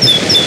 you